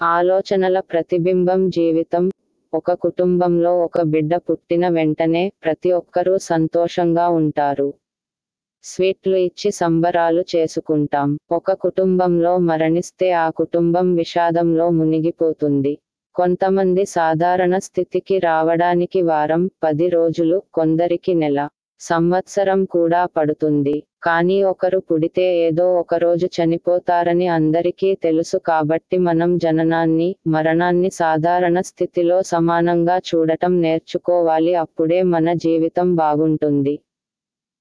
ఆలోచనల ప్రతిబింబం జీవితం. ఒక కుటుంబంలో ఒక బిడ్డ పుట్టిన వెంటనే ప్రతి ఒక్కరూ సంతోషంగా ఉంటారు. స్వీట్లు ఇచ్చి సంబరాలు చేసుకుంటాం. ఒక కుటుంబంలో మరణిస్తే ఆ కుటుంబం విషాదంలో మునిగిపోతుంది. కొంతమంది సాధారణ స్థితికి రావడానికి వారం పది రోజులు కొందరికి నెల. సంవత్సరం కూడా పడుతుంది. కానీ ఒకరు పుడితే ఏదో ఒకరోజు చనిపోతారని అందరికీ తెలుసు కాబట్టి మనం జననాన్ని మరణాన్ని సాధారణ స్థితిలో సమానంగా చూడటం నేర్చుకోవాలి. అప్పుడే మన జీవితం బాగుంటుంది.